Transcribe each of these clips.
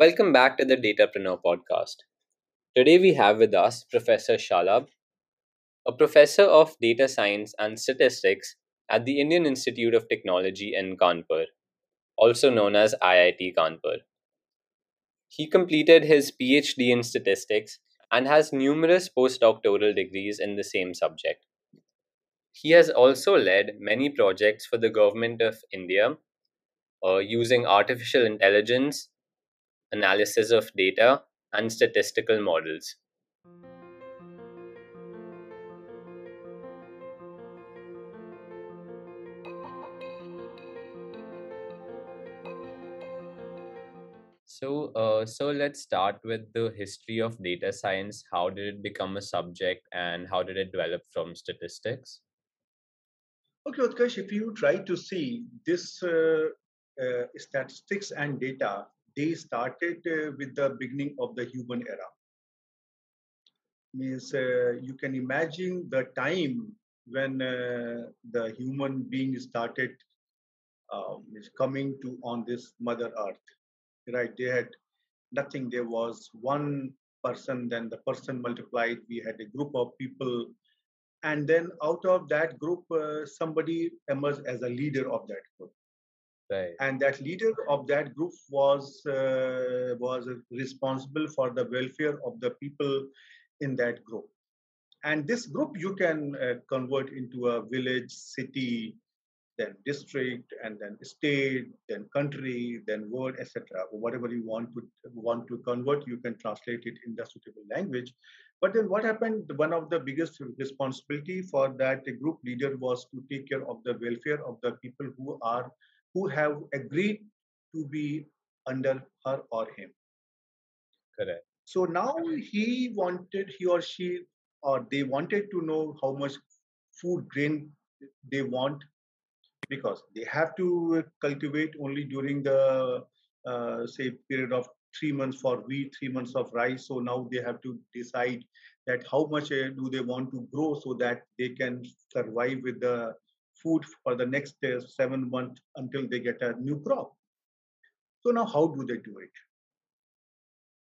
Welcome back to the Datapreneur podcast. Today we have with us Professor Shalabh, a professor of data science and statistics at the Indian Institute of Technology in Kanpur, also known as IIT Kanpur. He completed his PhD in statistics and has numerous postdoctoral degrees in the same subject. He has also led many projects for the government of India uh, using artificial intelligence, analysis of data, and statistical models. So, uh, so let's start with the history of data science. How did it become a subject, and how did it develop from statistics? Okay, Utkarsh, if you try to see this uh, uh, statistics and data, they started uh, with the beginning of the human era. Means uh, you can imagine the time when uh, the human being started is coming to on this Mother Earth. Right? They had nothing. There was one person. Then the person multiplied. We had a group of people and then out of that group uh, somebody emerged as a leader of that group Right. and that leader of that group was uh, was responsible for the welfare of the people in that group. And this group you can uh, convert into a village city then district and then state then country then world, etc whatever you want to want to convert you can translate it in the suitable language. But then what happened one of the biggest responsibility for that group leader was to take care of the welfare of the people who are who have agreed to be under her or him. Correct. so now he wanted he or she or they wanted to know how much food grain they want because they have to cultivate only during the uh, say period of three months for wheat three months of rice. So now they have to decide that how much uh, do they want to grow so that they can survive with the food for the next uh, seven months until they get a new crop. So now how do they do it?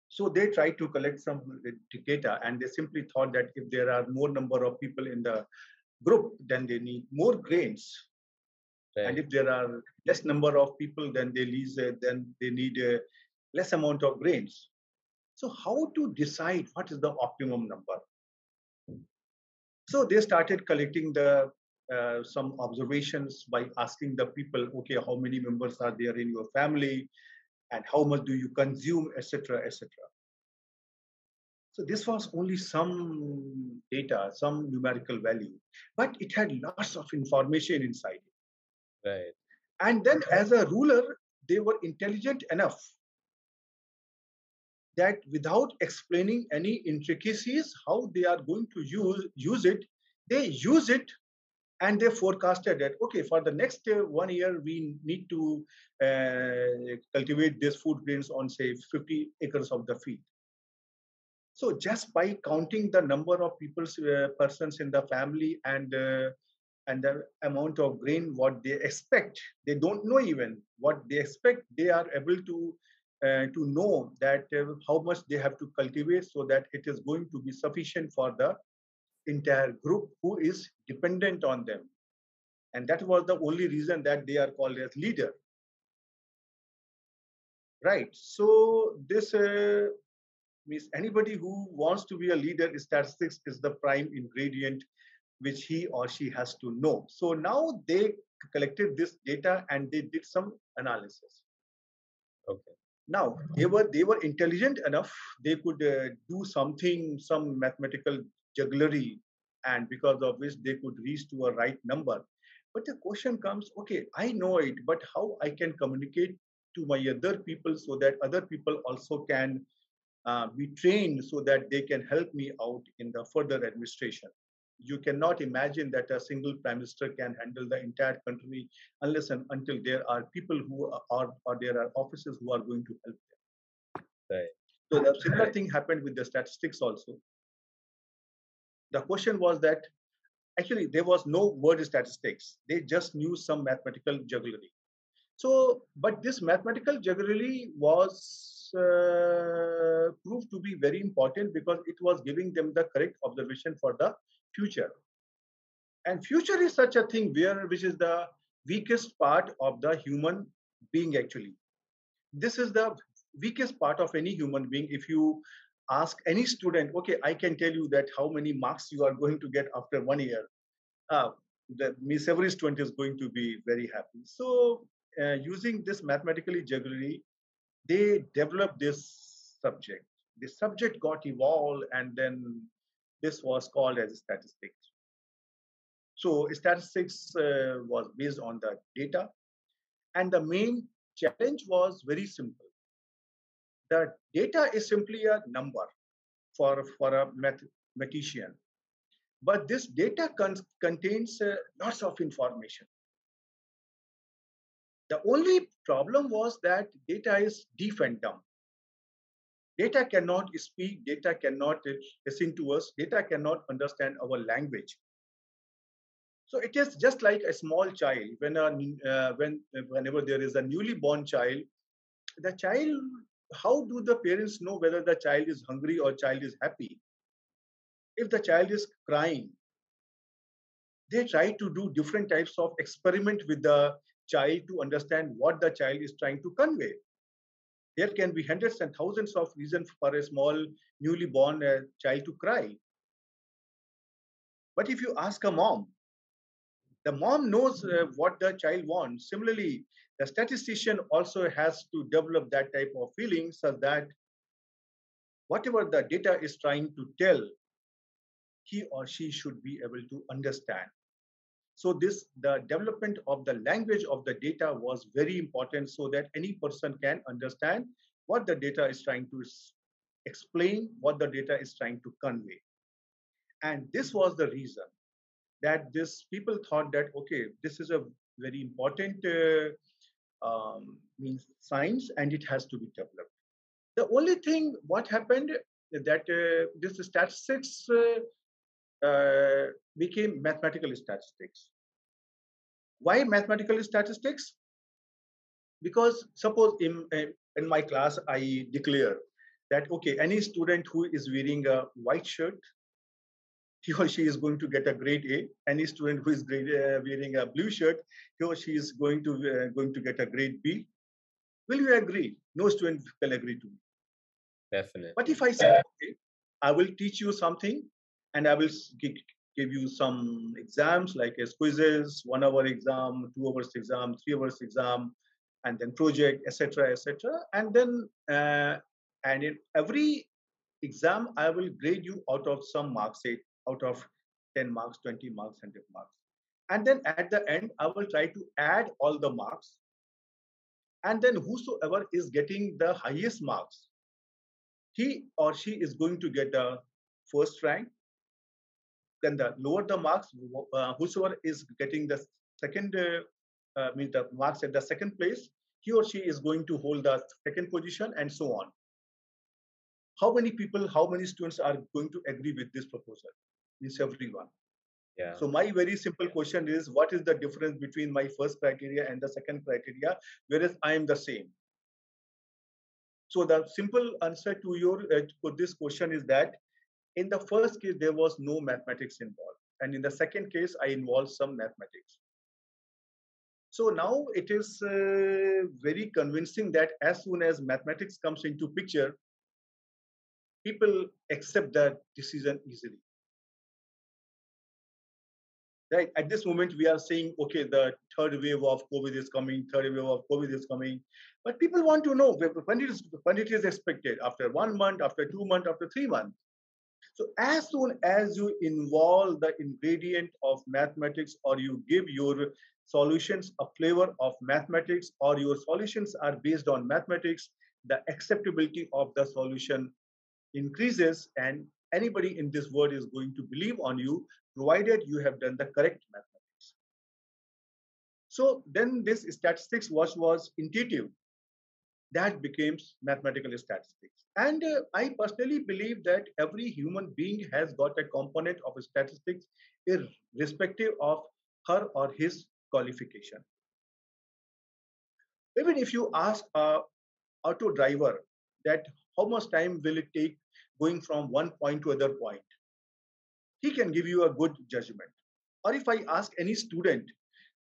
So they try to collect some data and they simply thought that if there are more number of people in the group then they need more grains. Right. and if there are less number of people then they lease uh, then they need a less amount of grains. So how to decide what is the optimum number? So they started collecting the uh, some observations by asking the people okay how many members are there in your family? And how much do you consume etc etc so this was only some data some numerical value but it had lots of information inside it. Right. and then as a ruler they were intelligent enough that without explaining any intricacies how they are going to use use it they use it and they forecasted that okay for the next uh, one year we need to uh, cultivate this food grains on say 50 acres of the field. So just by counting the number of people's uh, persons in the family and uh, and the amount of grain what they expect they don't know even what they expect they are able to uh, to know that uh, how much they have to cultivate so that it is going to be sufficient for the entire group who is dependent on them and that was the only reason that they are called as leader right so this uh, means anybody who wants to be a leader statistics is the prime ingredient which he or she has to know. So now they collected this data and they did some analysis. Okay. Now they were they were intelligent enough. They could uh, do something, some mathematical jugglery, and because of which they could reach to a right number. But the question comes: Okay, I know it, but how I can communicate to my other people so that other people also can uh, be trained so that they can help me out in the further administration you cannot imagine that a single prime minister can handle the entire country unless and until there are people who are or there are officers who are going to help them. Right. So the similar thing happened with the statistics also. The question was that actually there was no word statistics. They just knew some mathematical jugglery. So, but this mathematical jugglery was uh, proved to be very important because it was giving them the correct observation for the future. And future is such a thing where which is the weakest part of the human being actually. This is the weakest part of any human being. If you ask any student, okay, I can tell you that how many marks you are going to get after one year. Uh, the Miss every student is going to be very happy. So uh, using this mathematically jugglery, they developed this subject. The subject got evolved and then this was called as statistics. So statistics uh, was based on the data and the main challenge was very simple. The data is simply a number for, for a mathematician. But this data con contains uh, lots of information. The only problem was that data is deaf and dumb. Data cannot speak, data cannot listen to us, data cannot understand our language. So it is just like a small child. When a, uh, when whenever there is a newly born child, the child, how do the parents know whether the child is hungry or child is happy? If the child is crying, they try to do different types of experiment with the child to understand what the child is trying to convey. There can be hundreds and thousands of reasons for a small newly born uh, child to cry. But if you ask a mom, the mom knows uh, what the child wants. Similarly, the statistician also has to develop that type of feeling so that whatever the data is trying to tell, he or she should be able to understand. So this the development of the language of the data was very important so that any person can understand what the data is trying to explain, what the data is trying to convey. And this was the reason that this people thought that okay, this is a very important uh, um, means science and it has to be developed. The only thing what happened that uh, this statistics uh, uh, became mathematical statistics. Why mathematical statistics? Because suppose in, in my class I declare that okay, any student who is wearing a white shirt, he or she is going to get a grade A. Any student who is grade, uh, wearing a blue shirt, he or she is going to uh, going to get a grade B. Will you agree? No student will agree to me. Definitely. But if I say, okay, I will teach you something and I will give give you some exams like as quizzes, one hour exam, two hours exam, three hours exam, and then project, etc., etc. And then, uh, and in every exam, I will grade you out of some marks, say out of 10 marks, 20 marks, 100 marks. And then at the end, I will try to add all the marks. And then whosoever is getting the highest marks, he or she is going to get the first rank then the lower the marks, uh, whosoever is getting the second, uh, uh, means the marks at the second place, he or she is going to hold the second position and so on. How many people, how many students are going to agree with this proposal? Means everyone. Yeah. So my very simple question is, what is the difference between my first criteria and the second criteria, whereas I am the same? So the simple answer to your uh, to this question is that in the first case, there was no mathematics involved. And in the second case, I involved some mathematics. So now it is uh, very convincing that as soon as mathematics comes into picture, people accept that decision easily. Right at this moment, we are saying, okay, the third wave of COVID is coming, third wave of COVID is coming, but people want to know when it is when it is expected after one month, after two months, after three months. So as soon as you involve the ingredient of mathematics or you give your solutions a flavor of mathematics or your solutions are based on mathematics, the acceptability of the solution increases and anybody in this world is going to believe on you provided you have done the correct mathematics. So then this statistics was, was intuitive that becomes mathematical statistics. And uh, I personally believe that every human being has got a component of statistics irrespective of her or his qualification. Even if you ask a auto driver that how much time will it take going from one point to other point. He can give you a good judgment. Or if I ask any student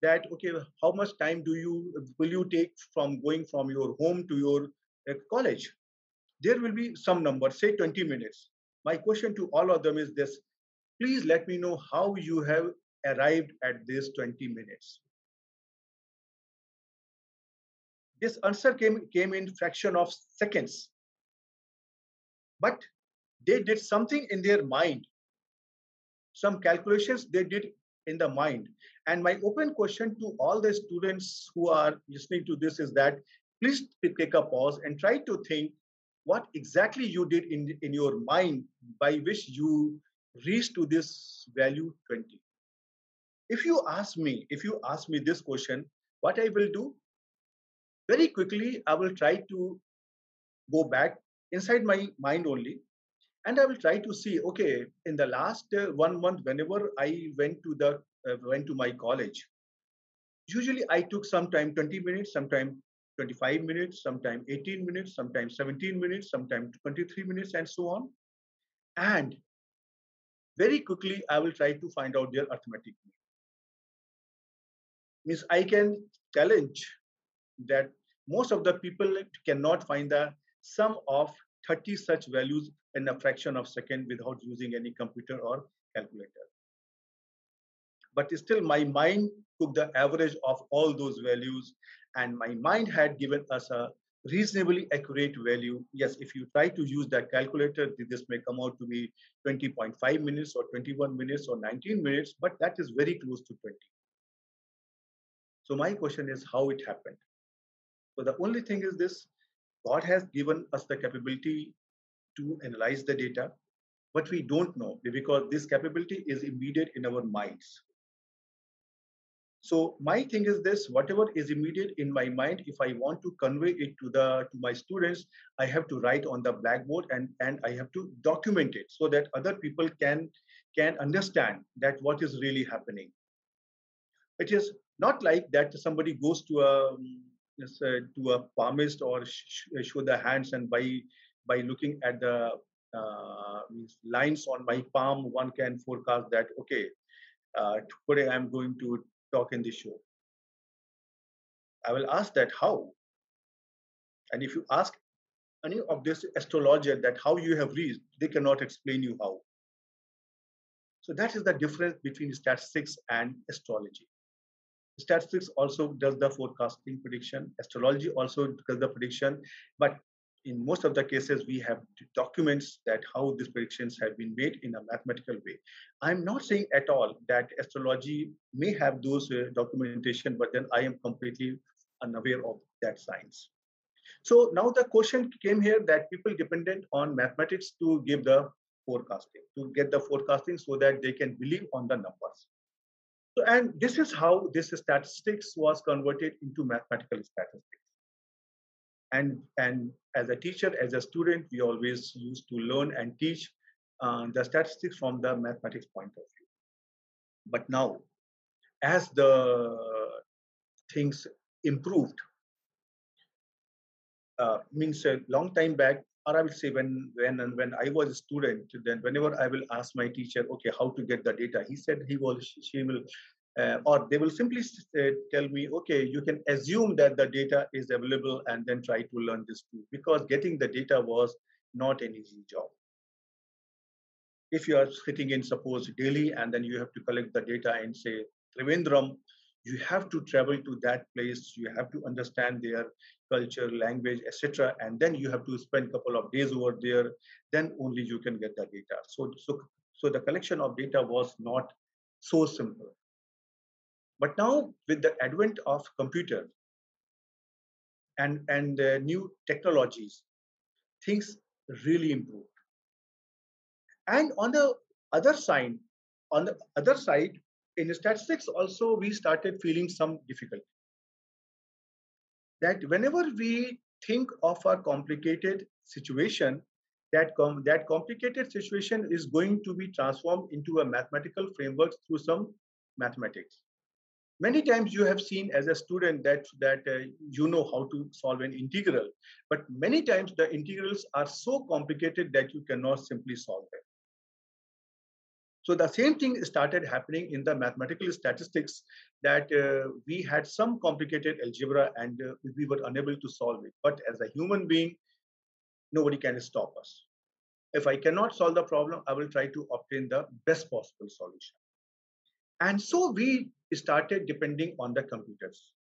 that, okay, how much time do you will you take from going from your home to your uh, college? There will be some number, say 20 minutes. My question to all of them is this: Please let me know how you have arrived at this 20 minutes. This answer came, came in fraction of seconds. But they did something in their mind, some calculations they did in the mind. And my open question to all the students who are listening to this is that please take a pause and try to think what exactly you did in, in your mind by which you reached to this value 20 if you ask me if you ask me this question what i will do? Very quickly i will try to go back inside my mind only and i will try to see okay in the last uh, one month whenever i went to the uh, went to my college usually i took sometime 20 minutes sometime 25 minutes sometime 18 minutes sometimes 17 minutes sometimes 23 minutes and so on. And very quickly i will try to find out their arithmetic. Mean means I can challenge that most of the people cannot find the sum of 30 such values in a fraction of second without using any computer or calculator. But still my mind took the average of all those values and my mind had given us a reasonably accurate value. Yes, if you try to use that calculator, this may come out to be 20.5 minutes or 21 minutes or 19 minutes, but that is very close to 20. So my question is how it happened. So the only thing is this, God has given us the capability to analyze the data, but we don't know because this capability is immediate in our minds. So my thing is this: whatever is immediate in my mind, if I want to convey it to the to my students, I have to write on the blackboard and and I have to document it so that other people can can understand that what is really happening. It is not like that somebody goes to a um, to a palmist or sh- show the hands and by by looking at the uh, lines on my palm one can forecast that okay uh, today i'm going to talk in the show. I will ask that how? And if you ask any of this astrologer that how you have reached they cannot explain you how. So that is the difference between statistics and astrology statistics also does the forecasting prediction. Astrology also does the prediction. But in most of the cases we have documents that how these predictions have been made in a mathematical way. I'm not saying at all that astrology may have those uh, documentation but then i am completely unaware of that science. So now the question came here that people dependent on mathematics to give the forecasting to get the forecasting so that they can believe on the numbers so, and this is how this statistics was converted into mathematical statistics. And, and as a teacher, as a student, we always used to learn and teach uh, the statistics from the mathematics point of view. But now, as the things improved, uh, means a long time back, or I will say when when and when I was a student, then whenever I will ask my teacher, okay, how to get the data, he said he will she will, uh, or they will simply uh, tell me, okay, you can assume that the data is available and then try to learn this too, because getting the data was not an easy job. If you are sitting in suppose Delhi and then you have to collect the data and say Trivandrum, you have to travel to that place you have to understand their culture language etc and then you have to spend a couple of days over there then only you can get the data. So so so the collection of data was not so simple. But now with the advent of computer and and new technologies things really improved. And on the other side on the other side in statistics also we started feeling some difficulty. That whenever we think of a complicated situation that com- that complicated situation is going to be transformed into a mathematical framework through some mathematics. Many times you have seen as a student that that uh, you know how to solve an integral but many times the integrals are so complicated that you cannot simply solve them so the same thing started happening in the mathematical statistics that uh, we had some complicated algebra and uh, we were unable to solve it but as a human being nobody can stop us if i cannot solve the problem i will try to obtain the best possible solution and so we started depending on the computers.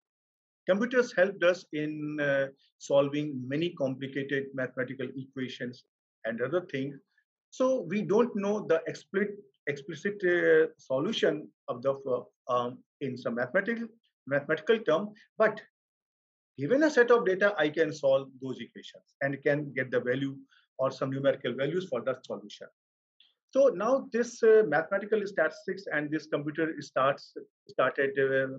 Computers helped us in uh, solving many complicated mathematical equations and other things. So we don't know the explicit, explicit uh, solution of the uh, um, in some mathematical mathematical term, but given a set of data, I can solve those equations and can get the value or some numerical values for the solution. So now this uh, mathematical statistics and this computer starts started uh,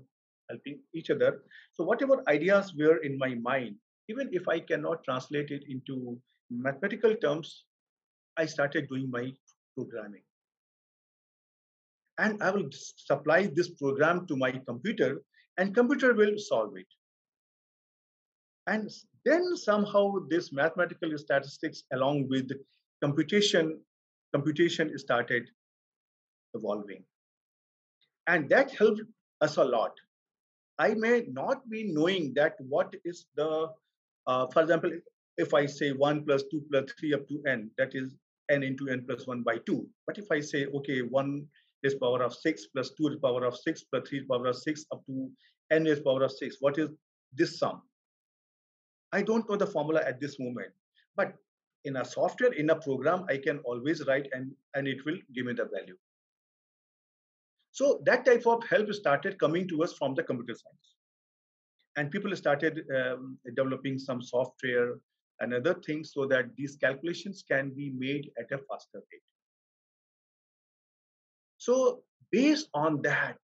helping each other. So whatever ideas were in my mind, even if I cannot translate it into mathematical terms, I started doing my programming. And I will supply this program to my computer and computer will solve it. And then somehow this mathematical statistics along with computation computation started evolving. And that helped us a lot. I may not be knowing that what is the, uh, for example, if I say 1 plus 2 plus 3 up to n, that is n into n plus 1 by 2. But if I say, okay, 1 is power of 6 plus 2 is power of 6 plus 3 is power of 6 up to n is power of 6, what is this sum? I don't know the formula at this moment. But in a software, in a program, I can always write and, and it will give me the value. So that type of help started coming to us from the computer science. And people started um, developing some software and other things so that these calculations can be made at a faster rate. So based on that,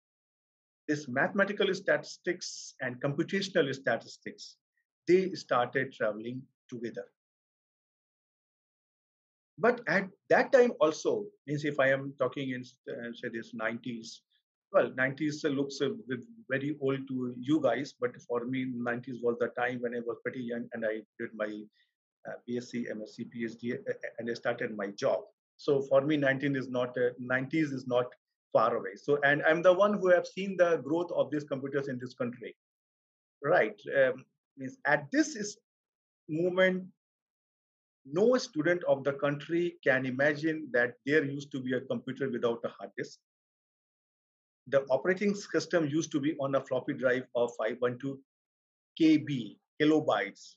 this mathematical statistics and computational statistics, they started traveling together. But at that time also, means if I am talking in uh, say this 90s, well, 90s looks very old to you guys, but for me, 90s was the time when I was pretty young and I did my uh, BSc, MSc, PhD, and I started my job. So for me, 19 is not uh, 90s is not far away. So and I'm the one who have seen the growth of these computers in this country. Right. Um, means at this is moment no student of the country can imagine that there used to be a computer without a hard disk. The operating system used to be on a floppy drive of 512 KB, kilobytes.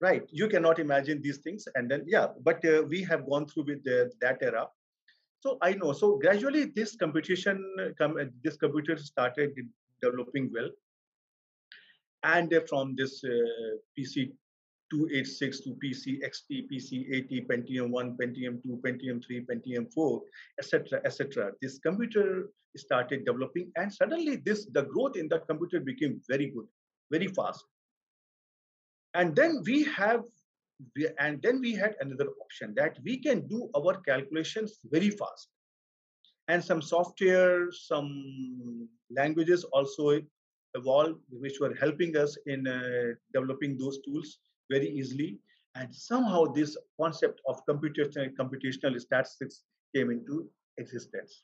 Right, you cannot imagine these things. And then, yeah, but uh, we have gone through with the, that era. So I know. So gradually, this computation, com this computer started developing well. And from this uh, PC 286 to PC, XT, PC 80, Pentium 1, Pentium 2, Pentium 3, Pentium 4, etc., etc. This computer started developing, and suddenly this the growth in that computer became very good, very fast. And then we have, and then we had another option that we can do our calculations very fast. And some software, some languages also evolved, which were helping us in uh, developing those tools very easily. And somehow this concept of computational, computational statistics came into existence.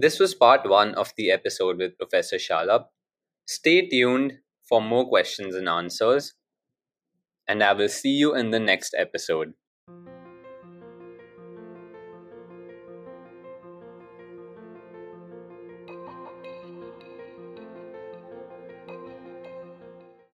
This was part one of the episode with Professor Shalabh. Stay tuned for more questions and answers, and I will see you in the next episode.